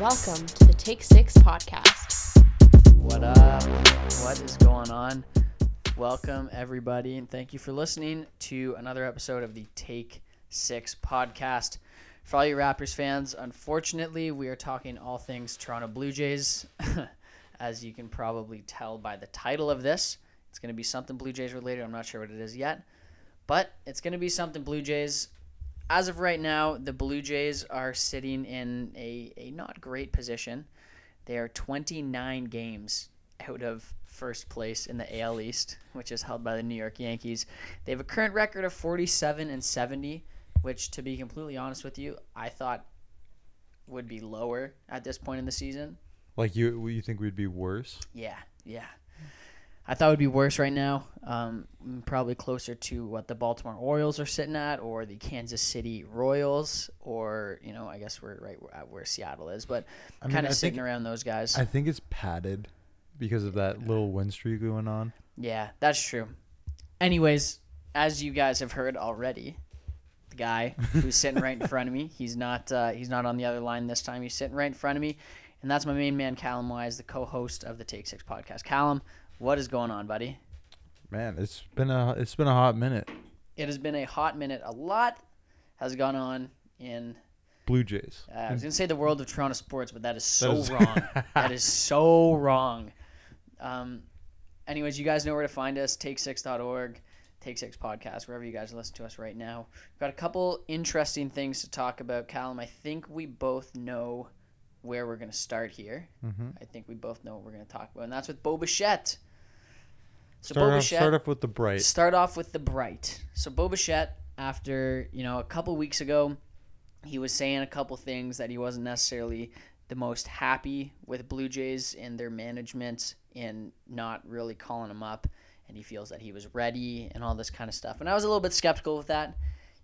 Welcome to the Take Six podcast. What up? What is going on? Welcome, everybody, and thank you for listening to another episode of the Take Six podcast. For all you Raptors fans, unfortunately, we are talking all things Toronto Blue Jays. As you can probably tell by the title of this, it's going to be something Blue Jays related. I'm not sure what it is yet, but it's going to be something Blue Jays. As of right now, the Blue Jays are sitting in a, a not great position. They are 29 games out of first place in the AL East, which is held by the New York Yankees. They have a current record of 47 and 70, which, to be completely honest with you, I thought would be lower at this point in the season. Like you, you think we'd be worse? Yeah, yeah. I thought it would be worse right now. Um, probably closer to what the Baltimore Orioles are sitting at, or the Kansas City Royals, or you know, I guess we're right at where Seattle is, but I mean, kind of sitting think- around those guys. I think it's padded because of that little win streak going on. Yeah, that's true. Anyways, as you guys have heard already, the guy who's sitting right in front of me, he's not uh, he's not on the other line this time. He's sitting right in front of me, and that's my main man, Callum Wise, the co-host of the Take Six podcast. Callum, what is going on, buddy? Man, it's been a it's been a hot minute. It has been a hot minute. A lot has gone on in. Blue Jays. Uh, I was gonna say the world of Toronto sports, but that is so is- wrong. that is so wrong. Um, anyways, you guys know where to find us: take6.org, Take Six Podcast, wherever you guys listen to us right now. We've got a couple interesting things to talk about, Callum. I think we both know where we're gonna start here. Mm-hmm. I think we both know what we're gonna talk about, and that's with Bo Bichette. So Start off, start off with the bright. Start off with the bright. So Bo Bichette, after you know a couple weeks ago, he was saying a couple things that he wasn't necessarily the most happy with Blue Jays and their management in not really calling him up, and he feels that he was ready and all this kind of stuff. And I was a little bit skeptical with that.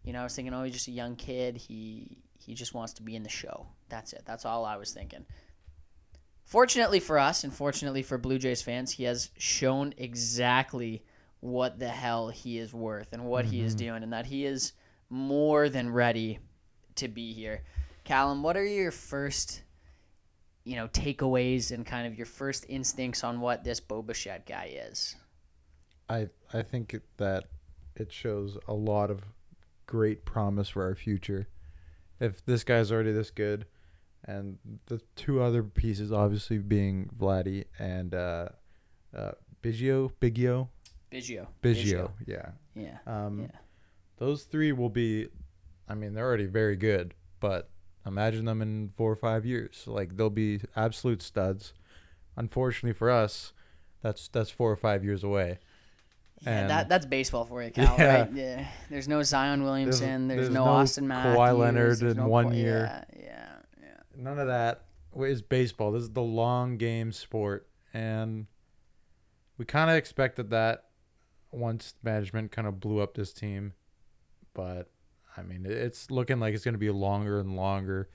You know, I was thinking, oh, he's just a young kid. He he just wants to be in the show. That's it. That's all I was thinking. Fortunately for us, and fortunately for Blue Jays fans, he has shown exactly what the hell he is worth and what he is mm-hmm. doing, and that he is more than ready to be here. Callum, what are your first, you know, takeaways and kind of your first instincts on what this Bo Bichette guy is? I I think that it shows a lot of great promise for our future. If this guy's already this good, and the two other pieces obviously being Vladdy and uh, uh, Biggio, Biggio, Biggio. Biggio, yeah. Yeah. Um, Yeah. Those three will be, I mean, they're already very good, but imagine them in four or five years. Like they'll be absolute studs. Unfortunately for us, that's that's four or five years away. Yeah, And- that that's baseball for you, Cal. Yeah. Right? Yeah. There's no Zion Williamson. There's, there's no, no Auston Matthews. Kawhi Leonard in no one Ka- year. Yeah, yeah. None of that is baseball. This is the long game sport, and we kind of expected that once management kind of blew up this team, but I mean, it's looking like it's going to be longer and longer,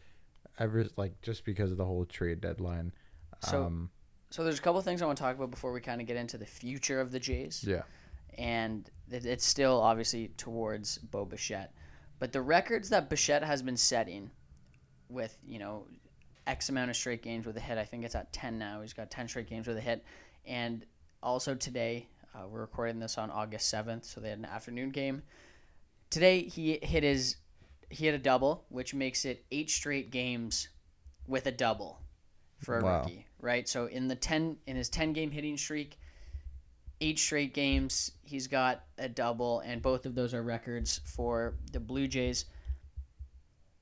ever like just because of the whole trade deadline. So- um, So there's a couple things I want to talk about before we kind of get into the future of the Jays. yeah, and it's still obviously towards Bo Bichette. But the records that Bichette has been setting with, you know, X amount of straight games with a hit, I think it's at 10 now. He's got 10 straight games with a hit. And also today, uh, we're recording this on August 7th, so they had an afternoon game. Today, he hit his, he hit a double, which makes it eight straight games with a double for a Wow. rookie, right? So in the 10, in his 10 game hitting streak, eight straight games. He's got a double, and both of those are records for the Blue Jays.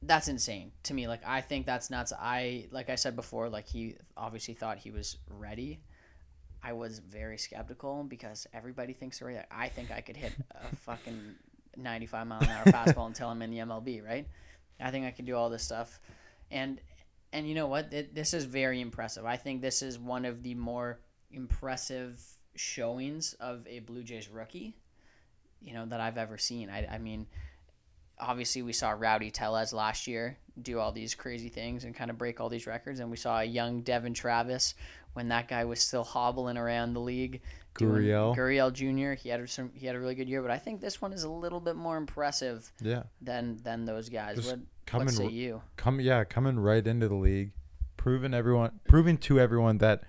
That's insane to me. Like I think that's nuts. I like I said before, like he obviously thought he was ready. I was very skeptical because everybody thinks they're ready. I think I could hit a fucking ninety-five mile an hour fastball until I'm in the MLB, right? I think I can do all this stuff, and and you know what? It, this is very impressive. I think this is one of the more impressive showings of a Blue Jays rookie, you know, that I've ever seen. I, I mean, obviously we saw Rowdy Tellez last year do all these crazy things and kind of break all these records, and we saw a young Devon Travis when that guy was still hobbling around the league. Gurriel. Gurriel Jr. He had a, some, he had a really good year, but I think this one is a little bit more impressive yeah. than than those guys. Just What, coming what say you? Come, yeah, coming right into the league, proven everyone, proving to everyone that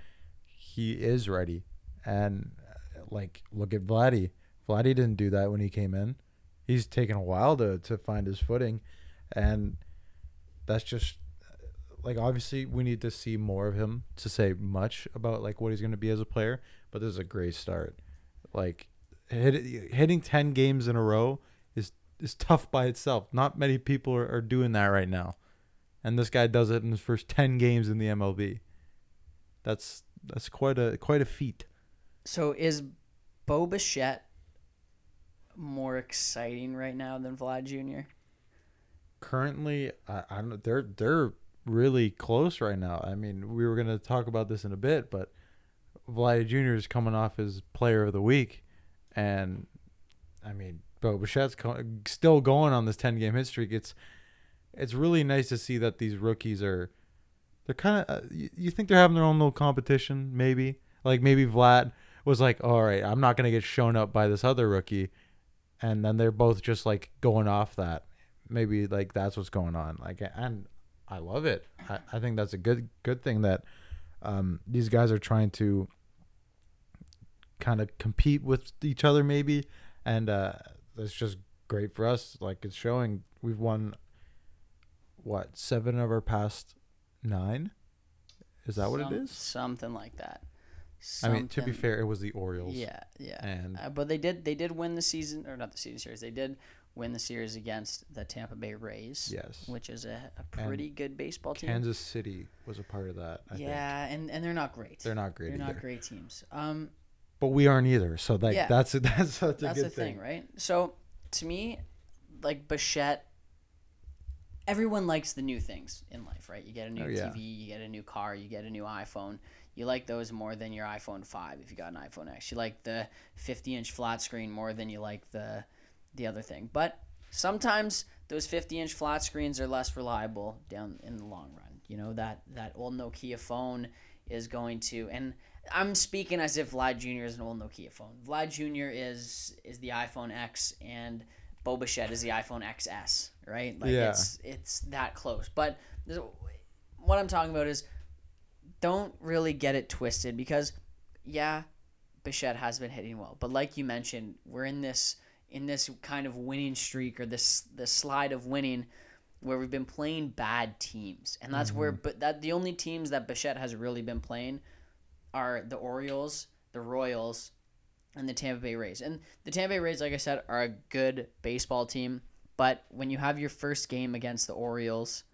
he is ready. And uh, like, look at Vladdy. Vladdy didn't do that when he came in. He's taken a while to to find his footing, and that's just like obviously we need to see more of him to say much about like what he's going to be as a player. But this is a great start. Like hit, hitting ten games in a row is is tough by itself. Not many people are, are doing that right now, and this guy does it in his first ten games in the MLB. That's that's quite a quite a feat. So is Bo Bichette more exciting right now than Vlad Jr.? Currently, I, I don't. They're they're really close right now. I mean, we were gonna talk about this in a bit, but Vlad Jr. is coming off as Player of the Week, and I mean, Bo Bichette's co- still going on this ten game hit streak. It's it's really nice to see that these rookies are they're kind of uh, you, you think they're having their own little competition maybe like maybe Vlad was like all right I'm not gonna get shown up by this other rookie and then they're both just like going off that. Maybe like that's what's going on. Like and I love it. I, I think that's a good good thing that um, these guys are trying to kind of compete with each other maybe. And uh, that's just great for us. Like it's showing we've won what seven of our past nine? Is that what it is? Something like that. I mean to be fair it was the orioles Yeah, yeah. and Uh, but they did they did win the season or not the season series. They did win the series against the Tampa Bay Rays, yes which is a, a pretty good baseball team. kansas city was a part of that I think. yeah, and and they're not great. they're not great They're either not great teams. Um, but we aren't either so like Yeah. that's that's such a that's good the thing, thing right? So to me, like Bichette, everyone likes the new things in life, right? You get a new Oh, yeah. TV, you get a new car, you get a new iPhone. You like those more than your iPhone five if you got an iPhone X. You like the 50 inch flat screen more than you like the the other thing. But sometimes those 50 inch flat screens are less reliable down in the long run. You know that that old Nokia phone is going to and I'm speaking as if Vlad Jr. is an old Nokia phone. Vlad Jr. is is the iPhone X and Bo Bichette is the iPhone XS, right? Like Yeah. it's it's that close. But what I'm talking about is don't really get it twisted because yeah, Bichette has been hitting well, but like you mentioned, we're in this in this kind of winning streak or this this slide of winning where we've been playing bad teams, and that's where mm-hmm. but that the only teams that Bichette has really been playing are the Orioles, the Royals, and the Tampa Bay Rays. And the Tampa Bay Rays, like I said, are a good baseball team, but when you have your first game against the Orioles,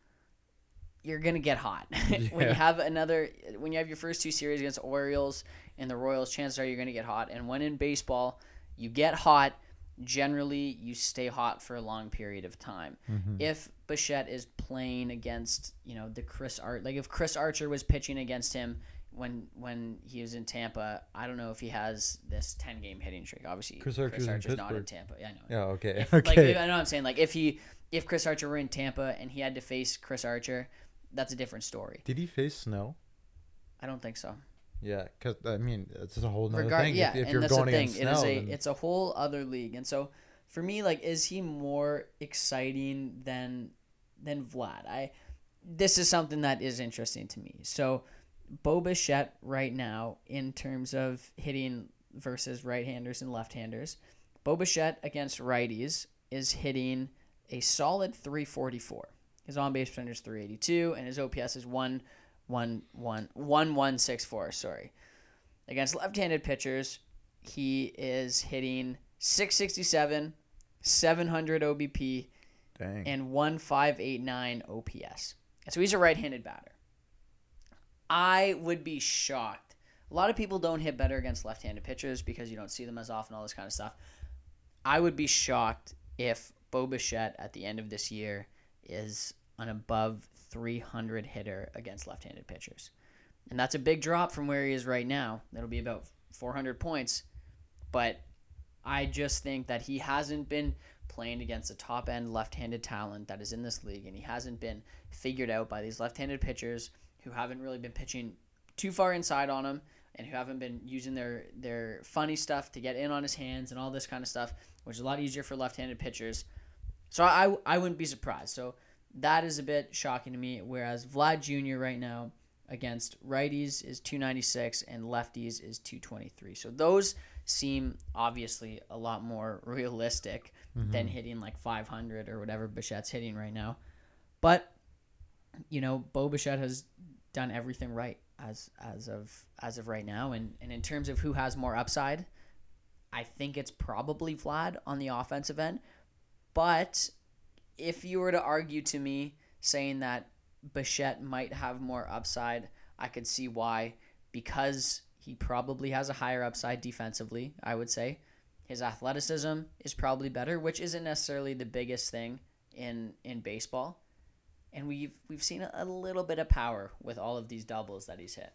you're gonna get hot. when you have another, when you have your first two series against Orioles and the Royals, chances are you're gonna get hot. And when in baseball, you get hot. Generally, you stay hot for a long period of time. Mm-hmm. If Bichette is playing against, you know, the Chris Art, like if Chris Archer was pitching against him when when he was in Tampa, I don't know if he has this ten game hitting streak. Obviously, Chris Archer's in not in Tampa. Yeah, I know. yeah okay If, okay Like, I know what I'm saying. Like, if he, if Chris Archer were in Tampa and he had to face Chris Archer, that's a different story. did he face Snell I don't think so. yeah because i mean it's a whole other Regard, thing yeah, if, if and you're that's going the thing. against It Snell is a, then- it's a whole other league, and so for me, like, is he more exciting than than Vlad? I this is something that is interesting to me. So, Bo Bichette right now, in terms of hitting versus right-handers and left-handers, Bo Bichette against righties is hitting a solid 344. His on base percentage is 382, and his OPS is 1 1 1 1164. Sorry. Against left handed pitchers, he is hitting 667, 700 OBP, dang and 1589 OPS. And so he's a right handed batter. I would be shocked. A lot of people don't hit better against left handed pitchers because you don't see them as often, all this kind of stuff. I would be shocked if Bo Bichette at the end of this year is an above 300 hitter against left handed pitchers. And that's a big drop from where he is right now. That'll be about 400 points. But I just think that he hasn't been playing against the top end left handed talent that is in this league, and he hasn't been figured out by these left handed pitchers who haven't really been pitching too far inside on him and who haven't been using their, their funny stuff to get in on his hands and all this kind of stuff, which is a lot easier for left handed pitchers. So I, I wouldn't be surprised. So that is a bit shocking to me. Whereas Vlad Jr. right now against righties is 296 and lefties is 223. So those seem obviously a lot more realistic mm-hmm. than hitting like 500 or whatever Bichette's hitting right now. But you know, Bo Bichette has done everything right as as of as of right now and and in terms of who has more upside, I think it's probably Vlad on the offensive end. But if you were to argue to me saying that Bichette might have more upside, I could see why because he probably has a higher upside defensively, I would say. His athleticism is probably better, which isn't necessarily the biggest thing in in baseball. And we've we've seen a, little bit of power with all of these doubles that he's hit.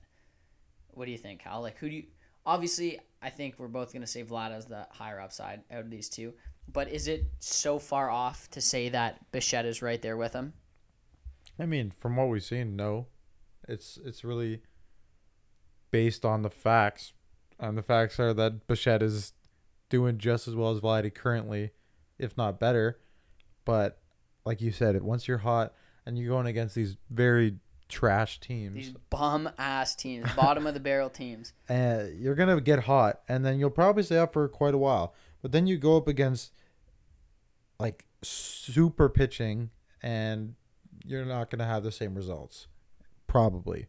What do you think, Kyle? Like who do you obviously I think we're both gonna say Vlad as the higher upside out of these two. But is it so far off to say that Bichette is right there with him? I mean, from what we've seen, no. It's it's really based on the facts. And the facts are that Bichette is doing just as well as Vladdy currently, if not better. But like you said, once you're hot and you're going against these very trash teams, These bum ass teams, bottom of the barrel teams. uh, you're gonna get hot, and then you'll probably stay up for quite a while. But then you go up against like super pitching, and you're not gonna have the same results. Probably,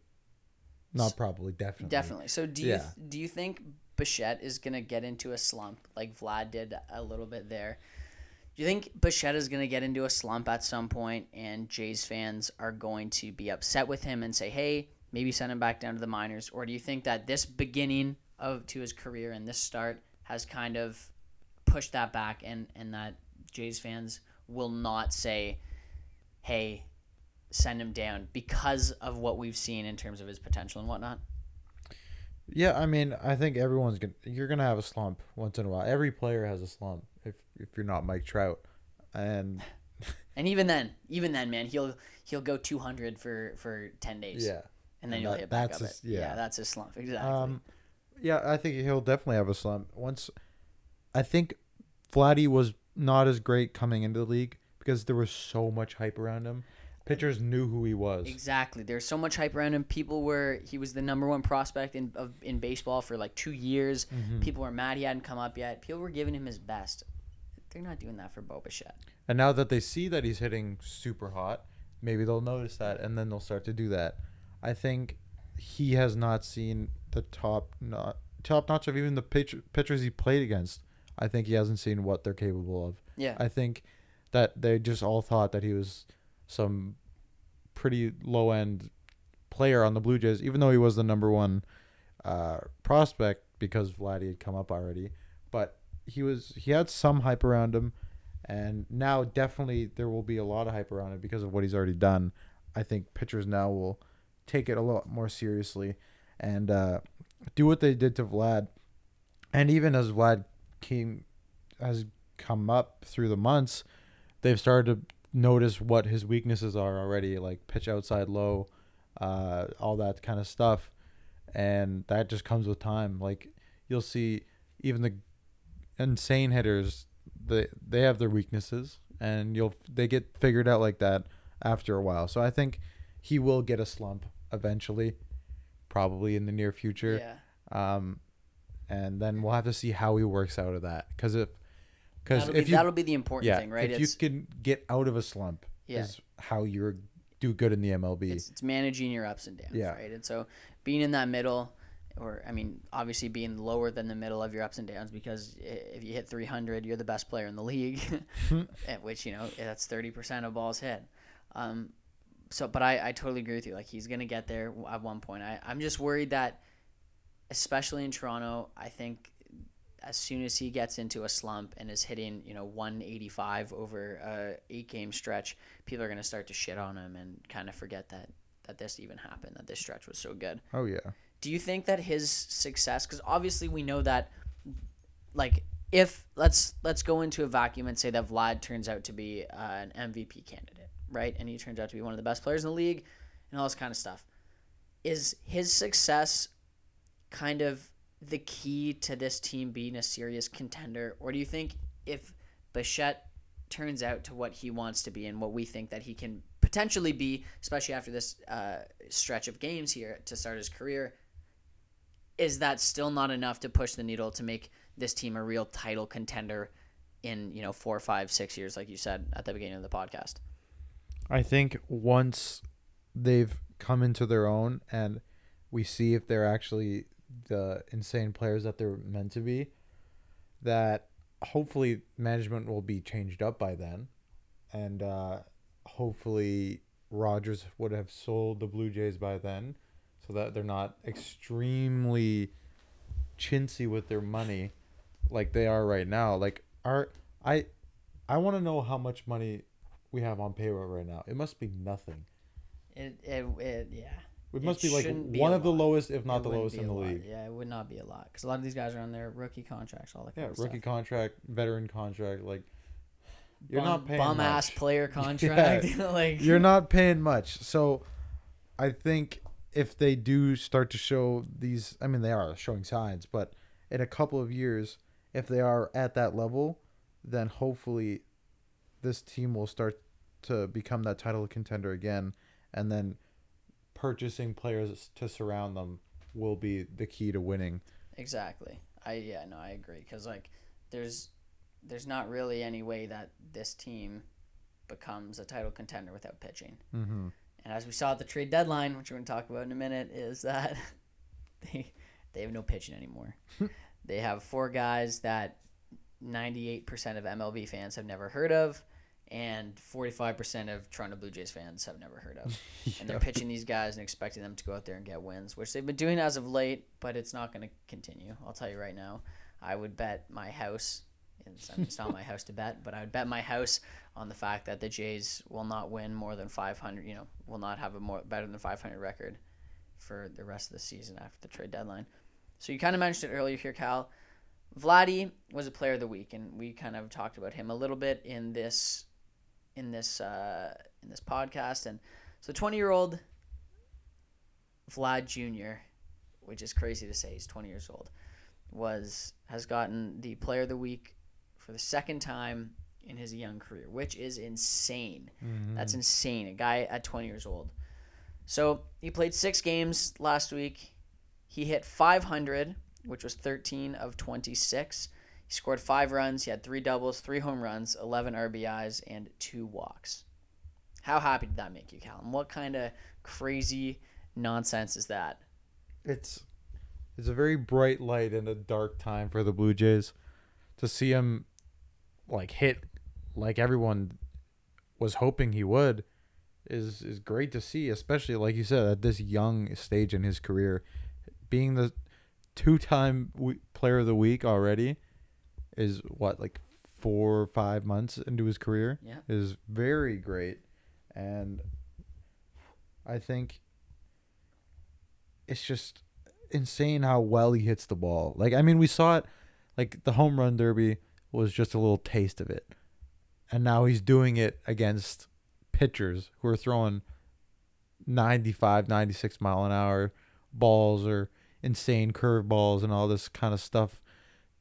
not probably, definitely, Definitely. So do you Yeah. do you think Bichette is gonna get into a slump like Vlad did a little bit there? Do you think Bichette is gonna get into a slump at some point, and Jays fans are going to be upset with him and say, "Hey, maybe send him back down to the minors"? Or do you think that this beginning of to his career and this start has kind of pushed that back, and and that Jays fans will not say, "Hey, send him down" because of what we've seen in terms of his potential and whatnot? Yeah, I mean, I think everyone's gonna. You're gonna have a slump once in a while. Every player has a slump. If if you're not Mike Trout, and And even then, even then, man, he'll he'll go 200 for for 10 days. yeah, And then And he'll that- hit back that's up his-. Yeah. yeah. that's his slump. Exactly. Um, yeah, I think he'll definitely have a slump. Once, I think Vladdy was not as great coming into the league because there was so much hype around him. Pitchers knew who he was. exactly. There's so much hype around him. People were he was the number one prospect in of, in baseball for like 2 years. Mm-hmm. People were mad he hadn't come up yet. People were giving him his best. They're not doing that for Bo Bichette. And now that they see that he's hitting super hot, maybe they'll notice that, and then they'll start to do that. I think he has not seen the top not top notch of even the pitch, pitchers he played against. I think he hasn't seen what they're capable of. Yeah. I think that they just all thought that he was some pretty low end player on the Blue Jays, even though he was the number one uh, prospect because Vladdy had come up already. But he was he had some hype around him, and now definitely there will be a lot of hype around him because of what he's already done. I think pitchers now will take it a lot more seriously and uh, do what they did to Vlad. And even as Vlad came has come up through the months, they've started to notice what his weaknesses are already, like pitch outside low, uh, all that kind of stuff, and that just comes with time. Like you'll see, even the insane hitters, they they have their weaknesses, and you'll they get figured out like that after a while. So I think he will get a slump eventually, probably in the near future. Yeah. Um, and then we'll have to see how he works out of that. Because if, because if be, you, that'll be the important yeah, thing, right? if It's, you can get out of a slump, Yeah. is how you're do good in the MLB. it's, it's managing your ups and downs, Yeah. right? And so being in that middle, or I mean, obviously being lower than the middle of your ups and downs, because if you hit 300, you're the best player in the league, at which you know that's 30% of balls hit. Um, so, but I, I totally agree with you. Like he's gonna get there at one point. I, I'm just worried that, especially in Toronto, I think as soon as he gets into a slump and is hitting, you know, 185 over a eight game stretch, people are going to start to shit on him and kind of forget that that this even happened, that this stretch was so good. oh yeah, Do you think that his success cuz obviously we know that like if let's let's go into a vacuum and say that Vlad turns out to be uh, an MVP candidate, right? And he turns out to be one of the best players in the league and all this kind of stuff. Is his success kind of the key to this team being a serious contender or do you think if Bichette turns out to what he wants to be and what we think that he can potentially be, especially after this uh, stretch of games here to start his career. Is that still not enough to push the needle to make this team a real title contender in you know four, five, six years, like you said at the beginning of the podcast? I think once they've come into their own and we see if they're actually the insane players that they're meant to be, that hopefully management will be changed up by then. And uh, hopefully Rogers would have sold the Blue Jays by then so that they're not extremely chintzy with their money like they are right now. Like our I I want to know how much money we have on payroll right now. It must be nothing. It, it, it yeah. It It must be like shouldn't be one a of the lowest, if not It the lowest in the lot. league. Yeah, it would not be a lot because a lot of these guys are on their rookie contracts, all that Yeah, kind of rookie stuff. contract, veteran contract. Like you're bum, not paying bum much. ass player contract. like you're not paying much. So I think if they do start to show these, I mean, they are showing signs, but in a couple of years, if they are at that level, then hopefully this team will start to become that title contender again. And then purchasing players to surround them will be the key to winning. Exactly. I yeah no I agree because like there's there's not really any way that this team becomes a title contender without pitching. Mm-hmm. And as we saw at the trade deadline, which we're going to talk about in a minute, is that they they have no pitching anymore. they have four guys that 98% of MLB fans have never heard of, and 45% of Toronto Blue Jays fans have never heard of. And they're pitching these guys and expecting them to go out there and get wins, which they've been doing as of late, but it's not going to continue. I'll tell you right now. I would bet my house. It's, I mean, it's not my house to bet, but I would bet my house on the fact that the Jays will not win more than 500. You know, will not have a more better than 500 record for the rest of the season after the trade deadline. So you kind of mentioned it earlier here, Cal. Vladdy was a player of the week, and we kind of talked about him a little bit in this in this uh, in this podcast. And so, 20 year old Vlad Jr., which is crazy to say, he's 20 years old, was has gotten the player of the week for the second time in his young career, which is insane. That's insane. A guy at 20 years old. So he played six games last week. He hit 500, which was 13 of 26. He scored five runs. He had three doubles, three home runs, 11 RBIs, and two walks. How happy did that make you, Callum? What kind of crazy nonsense is that? it's it's a very bright light in a dark time for the Blue Jays to see him like hit like everyone was hoping he would is is great to see especially like you said at this young stage in his career being the two-time player of the week already is what like 4 or 5 months into his career Yeah. is very great and I think it's just insane how well he hits the ball. Like I mean, we saw it like the home run derby was just a little taste of it. And now he's doing it against pitchers who are throwing 95, 96 mile an hour balls or insane curveballs and all this kind of stuff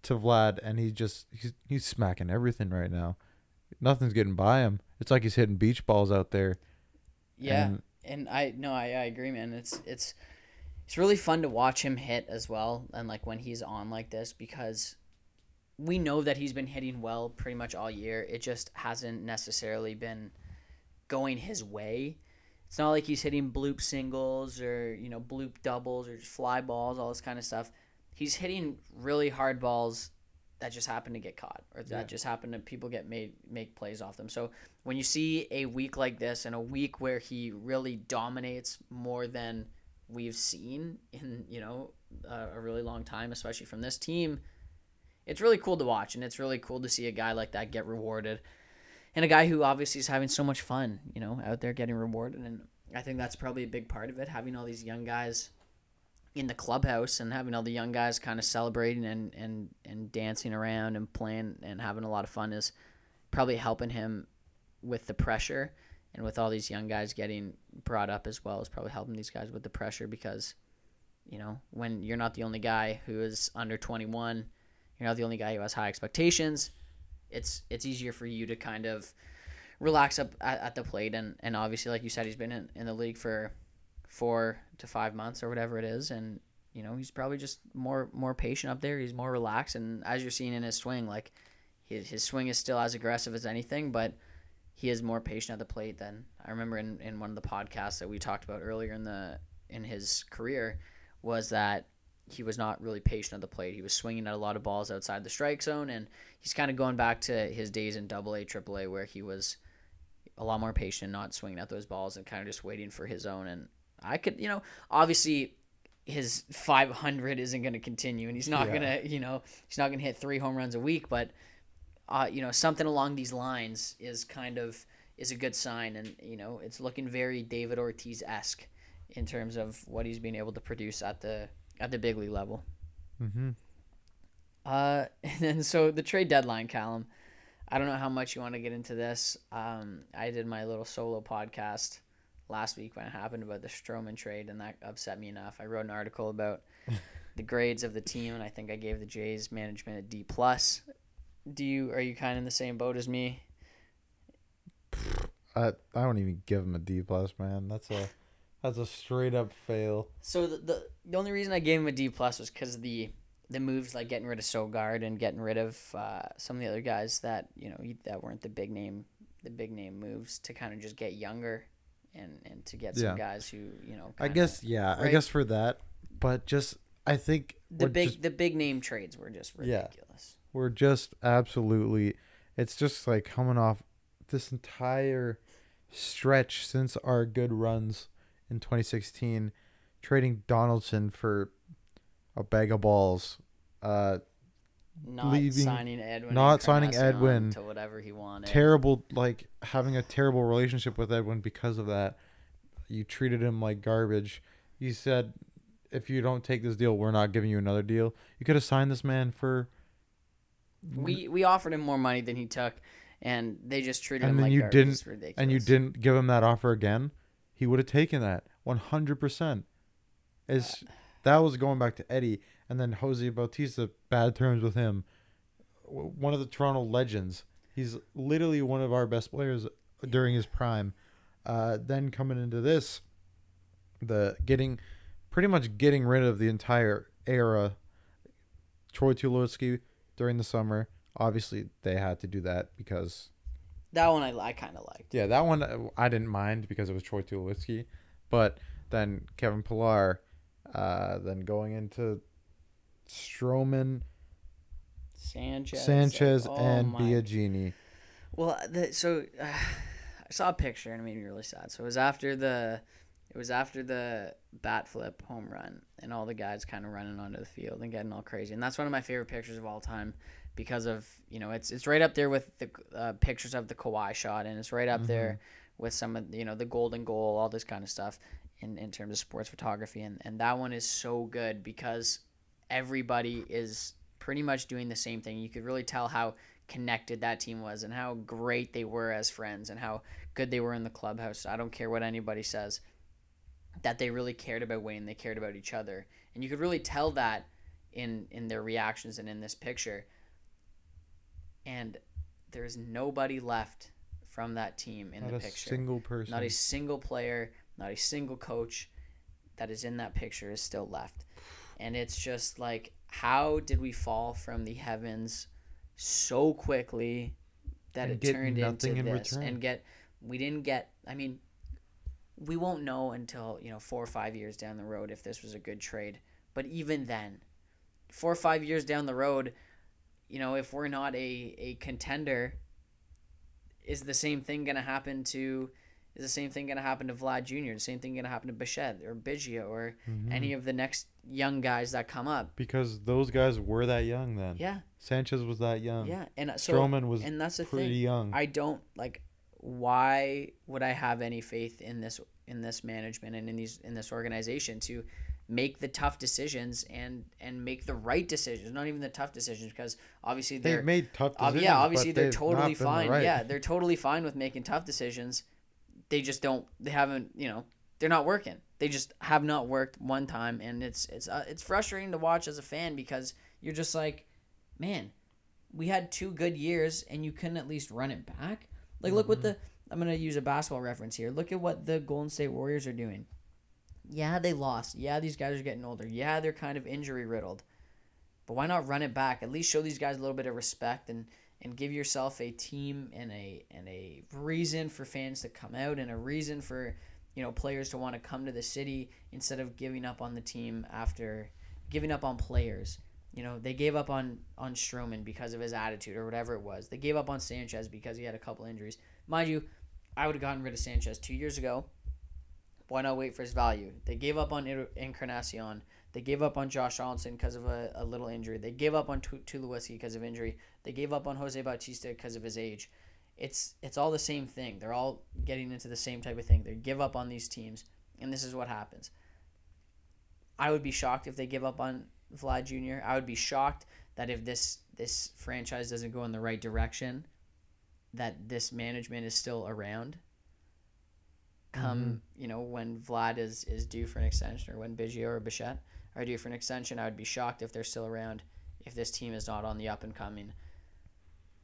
to Vlad and he just he's he's smacking everything right now. Nothing's getting by him. It's like he's hitting beach balls out there. Yeah, And- and I no, I, I agree, man. It's it's it's really fun to watch him hit as well, and like when he's on like this because we know that he's been hitting well pretty much all year. It just hasn't necessarily been going his way. It's not like he's hitting bloop singles or you know bloop doubles or just fly balls, all this kind of stuff. He's hitting really hard balls that just happen to get caught or that Yeah. just happen to people get made make plays off them. So when you see a week like this and a week where he really dominates more than we've seen in you know a, a really long time, especially from this team, it's really cool to watch and it's really cool to see a guy like that get rewarded and a guy who obviously is having so much fun, you know, out there getting rewarded. And I think that's probably a big part of it, having all these young guys in the clubhouse and having all the young guys kind of celebrating and, and, and dancing around and playing and having a lot of fun is probably helping him with the pressure and with all these young guys getting brought up as well is probably helping these guys with the pressure because you know when you're not the only guy who is under 21 you're not the only guy who has high expectations it's it's easier for you to kind of relax up at, at the plate and and obviously like you said he's been in, in the league for four to five months or whatever it is and you know he's probably just more more patient up there he's more relaxed and as you're seeing in his swing like his, his swing is still as aggressive as anything but he is more patient at the plate than I remember in, in one of the podcasts that we talked about earlier in the in his career was that he was not really patient at the plate. He was swinging at a lot of balls outside the strike zone, and he's kind of going back to his days in Double A, Triple A, where he was a lot more patient, not swinging at those balls, and kind of just waiting for his own. And I could, you know, obviously his 500 isn't going to continue, and he's not Yeah. going to, you know, he's not going to hit three home runs a week, but uh, you know, something along these lines is kind of is a good sign, and you know, it's looking very David Ortiz esque in terms of what he's been able to produce at the at the big league level. Mm-hmm. Uh, and then so the trade deadline, Callum. I don't know how much you want to get into this. Um, I did my little solo podcast last week when it happened about the Stroman trade, and that upset me enough. I wrote an article about the grades of the team, and I think I gave the Jays management a D plus. Do you are you kind of in the same boat as me? I I don't even give him a D plus, man. That's a that's a straight up fail. So the, the the only reason I gave him a D plus was because the the moves like getting rid of Sogard and getting rid of uh, some of the other guys that you know that weren't the big name the big name moves to kind of just get younger and and to get some Yeah. guys who you know I guess yeah, I guess for that, but just I think the big just, the big name trades were just Yeah. ridiculous. we're just absolutely. It's just like coming off this entire stretch since our good runs in 2016, trading Donaldson for a bag of balls. Uh, Not Leaving- signing Edwin, not signing Edwin. to whatever he wanted. terrible like having a terrible relationship with Edwin because of that. You treated him like garbage. You said if you don't take this deal, we're not giving you another deal. You could have signed this man for we we offered him more money than he took, and they just treated And him then like you garbage. didn't- ridiculous. and you didn't give him that offer again, he would have taken that 100%. Is uh, that was going back to Eddie and then Jose Bautista bad terms with him. One of the Toronto legends. He's literally one of our best players during his prime. Uh, then coming into this, the getting pretty much getting rid of the entire era. Troy Tulowitzki during the summer. Obviously, they had to do that because That one I, I kind of liked. yeah, that one uh, I didn't mind because it was Troy Tulowitzki, but then Kevin Pillar, uh, then going into Stroman, Sanchez, Sanchez, oh and my- Biagini. Well, the, so uh, I saw a picture and it made me really sad. So it was after the it was after the bat flip home run and all the guys kind of running onto the field and getting all crazy. And that's one of my favorite pictures of all time because of you know it's it's right up there with the uh, pictures of the Kawhi shot and it's right up there with some of you know the golden goal, all this kind of stuff in in terms of sports photography. And and that one is so good because everybody is pretty much doing the same thing. You could really tell how connected that team was and how great they were as friends and how good they were in the clubhouse. I don't care what anybody says. That they really cared about Wayne, they cared about each other. And you could really tell that in in their reactions and in this picture. And there's nobody left from that team in Not the a picture. single person. Not a single player, not a single coach that is in that picture is still left. And it's just like, how did we fall from the heavens so quickly that And it turned into in this return. and get we didn't get I mean we won't know until, you know, 4 or 5 years down the road if this was a good trade. But even then, 4 or 5 years down the road, you know, if we're not a a contender, is the same thing going to happen to is the same thing going to happen to Vlad Jr. The same thing going to happen to Bichette or Biggio or Mhm. any of the next young guys that come up. because those guys were that young then. Yeah, Sanchez was that young. yeah, and uh, so Stroman was and that's the pretty thing. young. I don't like. Why would I have any faith in this in this management and in these in this organization to make the tough decisions and and make the right decisions? Not even the tough decisions because obviously they're They've made tough decisions. yeah, obviously they're totally fine. right. Yeah, they're totally fine with making tough decisions. They just don't. They haven't. You know, they're not working. They just have not worked one time, and it's it's uh, it's frustrating to watch as a fan because you're just like, man, we had two good years, and you couldn't at least run it back. Like, look what the I'm gonna use a basketball reference here. Look at what the Golden State Warriors are doing. Yeah, they lost. Yeah, these guys are getting older. Yeah, they're kind of injury riddled. But why not run it back? At least show these guys a little bit of respect and and give yourself a team and a and a reason for fans to come out and a reason for you know players to want to come to the city instead of giving up on the team after giving up on players. You know, they gave up on on Stroman because of his attitude or whatever it was. They gave up on Sanchez because he had a couple injuries. Mind you, I would have gotten rid of Sanchez two years ago. Why not wait for his value? They gave up on En- Encarnacion. They gave up on Josh Donaldson because of a, a little injury. They gave up on Tu- Tulowitzki because of injury. They gave up on Jose Bautista because of his age. It's it's all the same thing. They're all getting into the same type of thing. They give up on these teams, and this is what happens. I would be shocked if they give up on Vlad Jr. I would be shocked that if this this franchise doesn't go in the right direction, that this management is still around. Come, mm-hmm. you know, when Vlad is is due for an extension, or when Biggio or Bichette are due for an extension, I would be shocked if they're still around. If this team is not on the up and coming.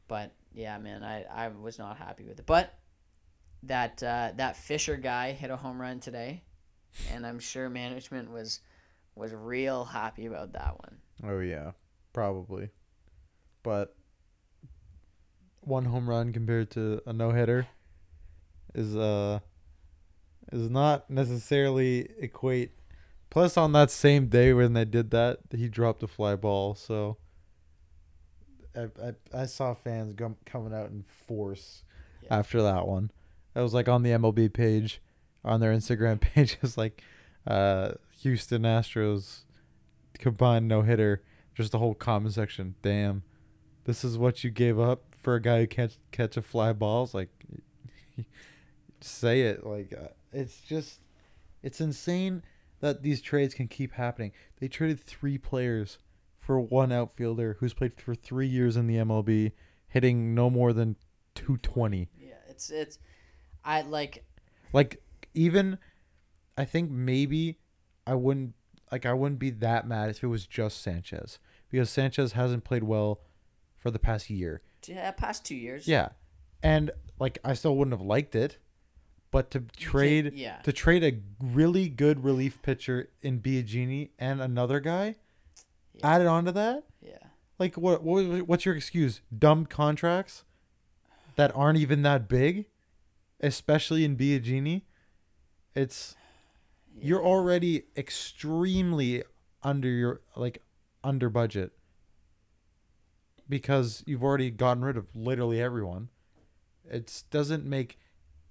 But yeah, man, I, I was not happy with it. But that uh, that Fisher guy hit a home run today, and I'm sure management was was real happy about that one. Oh yeah, probably. But one home run compared to a no hitter is uh is not necessarily equate. Plus, on that same day when they did that, he dropped a fly ball. So I I, I saw fans gum, coming out in force Yeah. after that one. That was like on the MLB page, on their Instagram page. It was like uh, Houston Astros combined no hitter. Just the whole comment section. Damn, this is what you gave up for a guy who can't catch a fly ball. It's like, say it. Like uh, it's just, it's insane that these trades can keep happening. They traded three players for one outfielder who's played for three years in the MLB, hitting no more than two twenty. Yeah, it's it's I like Like even, I think maybe I wouldn't like I wouldn't be that mad if it was just Sanchez because Sanchez hasn't played well for the past year. yeah, past two years. Yeah, and like I still wouldn't have liked it, but to trade yeah. to trade a really good relief pitcher in Biagini and another guy, Yeah. added on to that. Yeah. Like what? what what's your excuse? Dumb contracts that aren't even that big, especially in Biagini. It's you're already extremely under your like under budget because you've already gotten rid of literally everyone. It doesn't make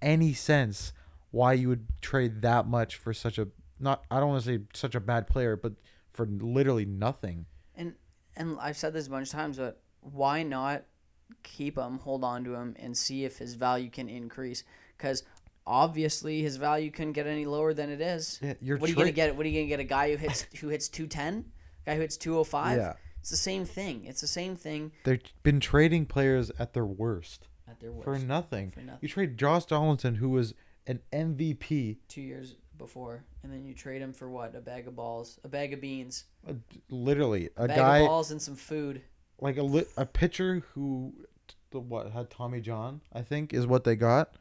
any sense why you would trade that much for such a not I don't want to say such a bad player, but for literally nothing. And and I've said this a bunch of times, but why not keep him, hold on to him, and see if his value can increase? Because obviously his value couldn't get any lower than it is. Yeah, you're what are you gonna get? What are you gonna get? A guy who hits who hits two ten, guy who hits two oh five. Yeah. It's the same thing. It's the same thing They've been trading players at their worst at their worst. for nothing. For nothing. You trade Josh Donaldson, who was an MVP, Two years before, and then you trade him for what? A bag of balls, a bag of beans, uh, literally a bag guy of balls, and some food. like a li- a pitcher who the what had Tommy John, I think, is what they got.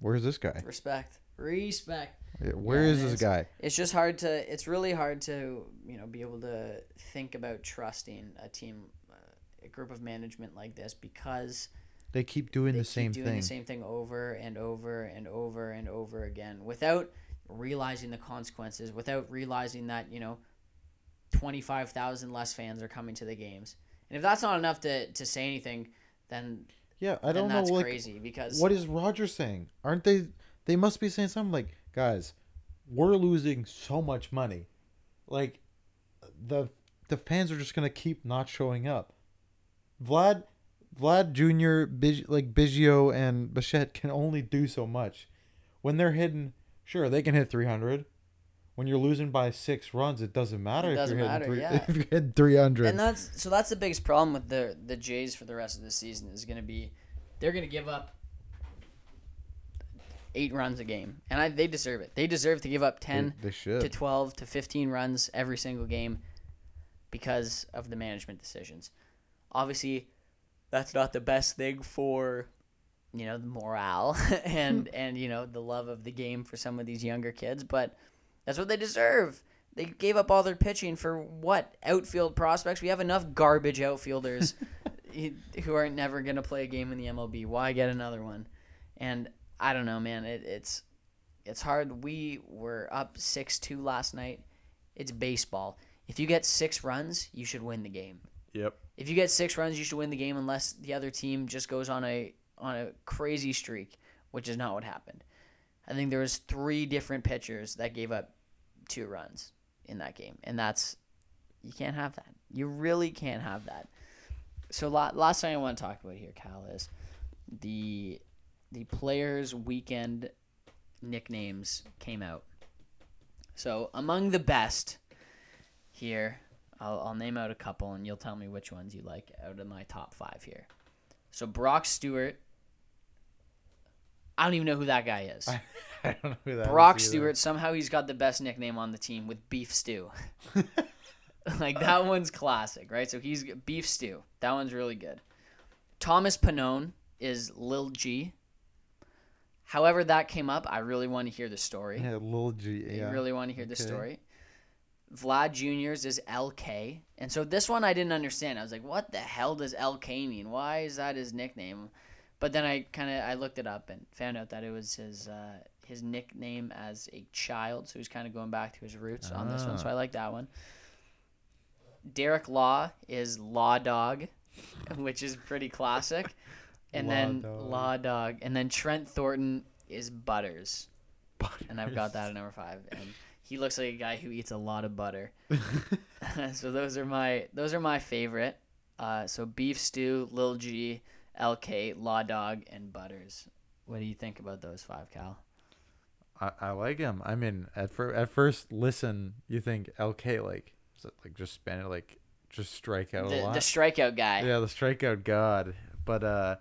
Where's this guy? Respect, respect. Where Yeah, is this guy? it's just hard to it's really hard to you know be able to think about trusting a team uh, a group of management like this because They keep doing they the keep same doing thing. the same thing over and over and over and over again without realizing the consequences without realizing that you know 25,000 less fans are coming to the games and if that's not enough to, to say anything then Yeah, I don't know. that's Like, crazy because what is Roger saying? Aren't they? They must be saying something like, "Guys, we're losing so much money. Like, the the fans are just gonna keep not showing up. Vlad, Vlad Junior, Big, like Biggio and Bichette can only do so much. When they're hitting, sure they can hit three hundred. When you're losing by six runs, it doesn't matter It if doesn't you're matter, hitting three, yeah. if you're hitting three hundred. And that's so that's the biggest problem with the the Jays for the rest of the season is going to be they're going to give up eight runs a game, and I, they deserve it. They deserve to give up ten they, they to twelve to fifteen runs every single game because of the management decisions. Obviously, that's not the best thing for you know the morale and hmm. and you know the love of the game for some of these younger kids, but that's what they deserve. They gave up all their pitching for what outfield prospects? We have enough garbage outfielders who are never gonna play a game in the MLB. Why get another one? And I don't know, man. It, it's it's hard. We were up six two last night. It's baseball. If you get six runs, you should win the game. Yep. If you get six runs, you should win the game unless the other team just goes on a on a crazy streak, which is not what happened. I think there was three different pitchers that gave up two runs in that game, and that's you can't have that. You really can't have that. So last thing I want to talk about here, Cal, is the the players' weekend nicknames came out. So among the best here, I'll, I'll name out a couple, and you'll tell me which ones you like out of my top five here. So Brock Stewart. I don't even know who that guy is. I, I don't know who that Brock. Stewart. Somehow he's got the best nickname on the team with Beef Stew. like that one's classic, right? So he's Beef Stew. That one's really good. Thomas Pannone is Lil G. However, that came up. I really want to hear the story. Yeah, Lil G. Yeah. I really want to hear the Okay. story. Vlad Junior's is LK. And so this one I didn't understand. I was like, what the hell does LK mean? Why is that his nickname? But then I kind of I looked it up and found out that it was his uh, his nickname as a child. So he's kind of going back to his roots on this one. So Ah. I like that one. Derek Law is Law Dog, which is pretty classic. And Law then Dog. Law Dog. And then Trent Thornton is Butters and I've got that at number five. And he looks like a guy who eats a lot of butter. so those are my those are my favorite. Uh, so beef stew, Lil G, LK, Law Dog, and Butters. What do you think about those five, Cal? I, I like him. I mean, at fir- at first listen, you think LK like is it like just spend it like just strike out a The, lot. the strikeout guy. yeah, the strikeout god. But uh,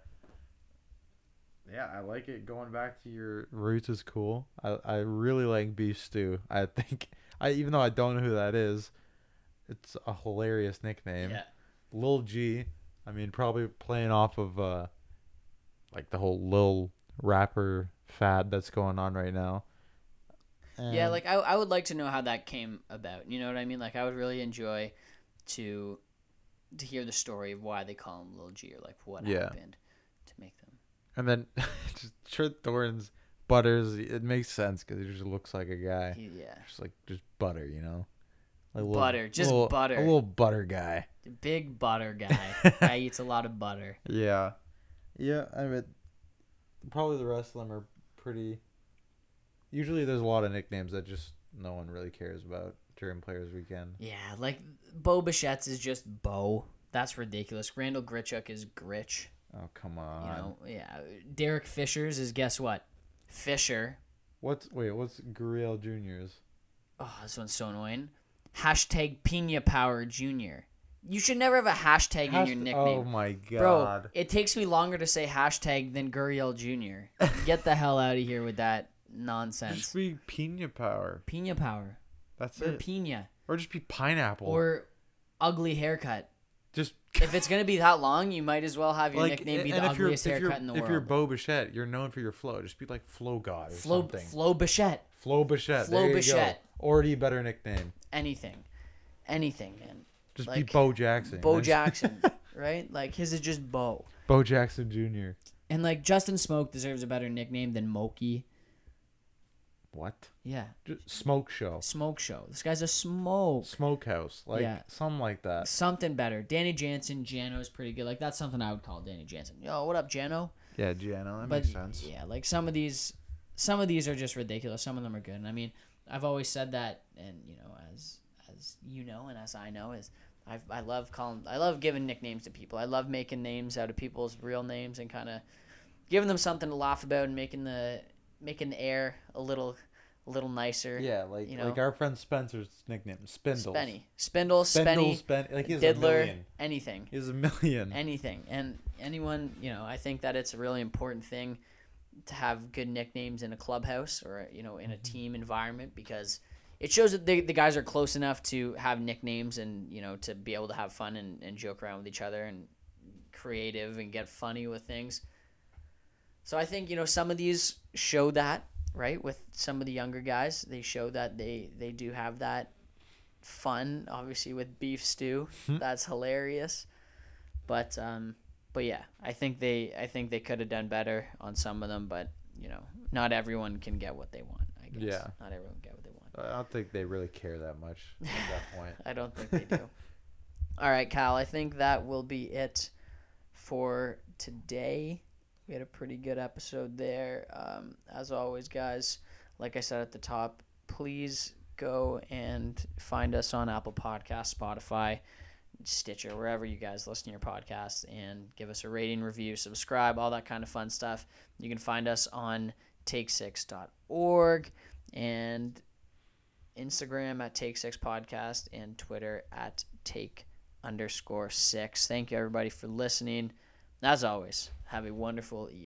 yeah, I like it. Going back to your roots is cool. I I really like beef stew. I think I even though I don't know who that is, it's a hilarious nickname. Yeah. Lil G. I mean, probably playing off of uh, like the whole Lil rapper fad that's going on right now. Yeah, like I, I would like to know how that came about. You know what I mean? Like I would really enjoy to to hear the story of why they call him Lil G or like what Yeah. happened to make. And then just Trent Thornton's butters. It makes sense because he just looks like a guy, yeah. just like just butter, you know. Like a Butter, just little- butter. A little butter guy. The big butter guy. guy eats a lot of butter. Yeah, yeah. I mean, probably the rest of them are pretty. Usually, there's a lot of nicknames that just no one really cares about during Players Weekend. Yeah, like Bo Bichette's is just Bo. That's ridiculous. Randal Grichuk is Gritch. Oh come on. You know, yeah. Derek Fisher's is guess what? Fisher. What's wait? What's Gurriel Junior's? Oh, this one's so annoying. Hashtag Pina Power Junior. You should never have a hashtag in your nickname. Oh my god, Bro, it takes me longer to say hashtag than Gurriel Jr. Get the hell out of here with that nonsense. Just be Pina Power. Pina Power. That's it? Or it. Pina. or just be Pineapple. Or ugly haircut. just If it's gonna be that long, you might as well have your like, nickname be the ugliest haircut in the if world. you're Bo Bichette, you're known for your flow. Just be like Flow God or Flo, something. Flo Bichette. Flo Bichette. Flo there you Bichette. go. Already a better nickname. Anything. Anything, man. Just be Bo Jackson. Bo man. Jackson, right? Like his is just Bo. Bo Jackson Jr. And like Justin Smoak deserves a better nickname than Moki. What? Yeah. Just Smoke Show. Smoke show. This guy's a smoke. Smokehouse. Like Yeah. something like that. Something better. Danny Jansen, Jano's pretty good. Like that's something I would call Danny Jansen. Yo, what up, Jano? Yeah, Giano, that but makes sense. yeah, like some of these, some of these are just ridiculous. Some of them are good. And I mean, I've always said that, and you know, as as you know, and as I know, is I I love calling, I love giving nicknames to people. I love making names out of people's real names and kind of giving them something to laugh about and making the making the air a little a little nicer. Yeah, like you know? like our friend Spencer's nickname, Spindles. Spenny, Spindle, Spindle, Spenny, Spen- like he Diddler, million. anything. He has a million. anything and anyone you know i think that it's a really important thing to have good nicknames in a clubhouse or you know in a mm-hmm. team environment because it shows that the, the guys are close enough to have nicknames and you know to be able to have fun and, and joke around with each other and creative and get funny with things So I think you know some of these show that right with some of the younger guys. They show that they they do have that fun. Obviously with beef stew, Hmm. that's hilarious. But um, but yeah, I think they I think they could have done better on some of them. But you know, not everyone can get what they want. I guess. Yeah. Not everyone can get what they want. I don't think they really care that much at that point. I don't think they do. All right, Kyle. I think that will be it for today. We had a pretty good episode there. Um, as always, guys, like I said at the top, please go and find us on Apple Podcasts, Spotify, Stitcher, wherever you guys listen to your podcasts, and give us a rating, review, subscribe, all that kind of fun stuff. You can find us on take6.org and Instagram at Take Six Podcast and Twitter at Take underscore six. Thank you everybody for listening. As always, have a wonderful evening.